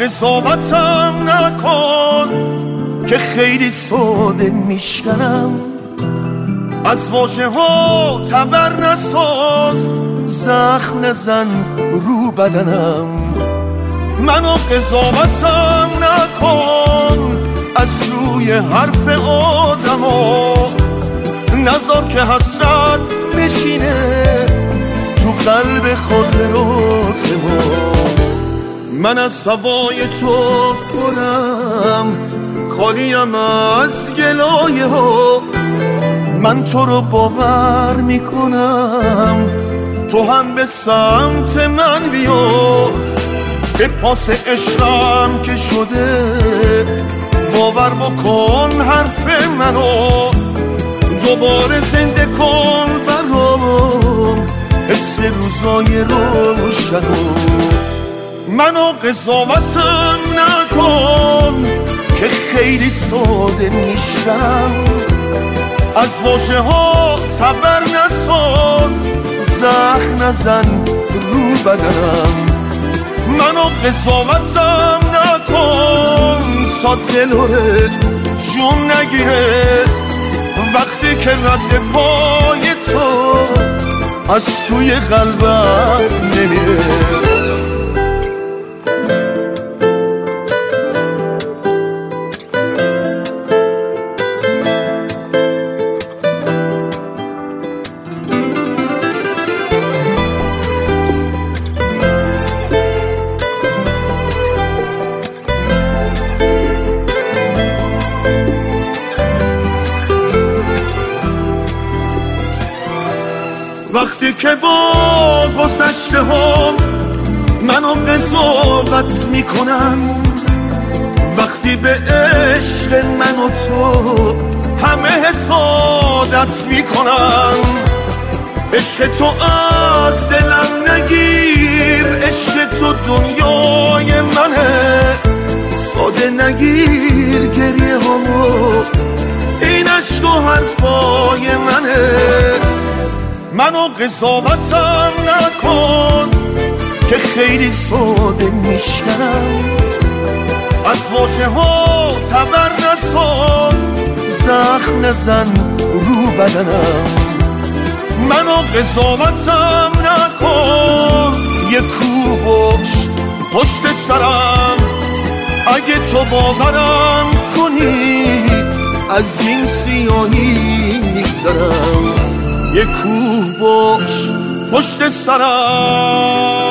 قضاوتم نکن که خیلی ساده میشکنم. از واژه ها تبر نساز زخم نزن رو بدنم. منو قضاوتم نکن از روی حرف آدما. نظر که حسرت بشینه تو قلب خاطرات ما. من از هوای تو کنم خالیم از گلایه ها من تو رو باور می‌کنم. تو هم به سمت من بیا. به پاس عشقم که شده باور بکن حرف منو. دوباره زنده کن برام. حس روزای روشنو منو قضاوتم نکن که خیلی ساده میشم. از واژه ها تبر نساز زخم نزن رو بدنم. منو قضاوتم نکن تا دلوره جون نگیره. وقتی که رد پای تو از توی قلبم نمیره. وقتی که با گذشته ها منو قضاوت می‌کنن وقتی به عشق من و تو همه حسادت می‌کنن عشق تو از دلم نگیر. منو قضاوتم نکن که خیلی ساده میشکنم از واژه ها تبر نساز زخم نزن رو بدنم. منو قضاوتم نکن یه کوه باش پشت سرم. اگه تو باورم کنی از این سیاهی میگذرم. یه کوه باش پشت سرم.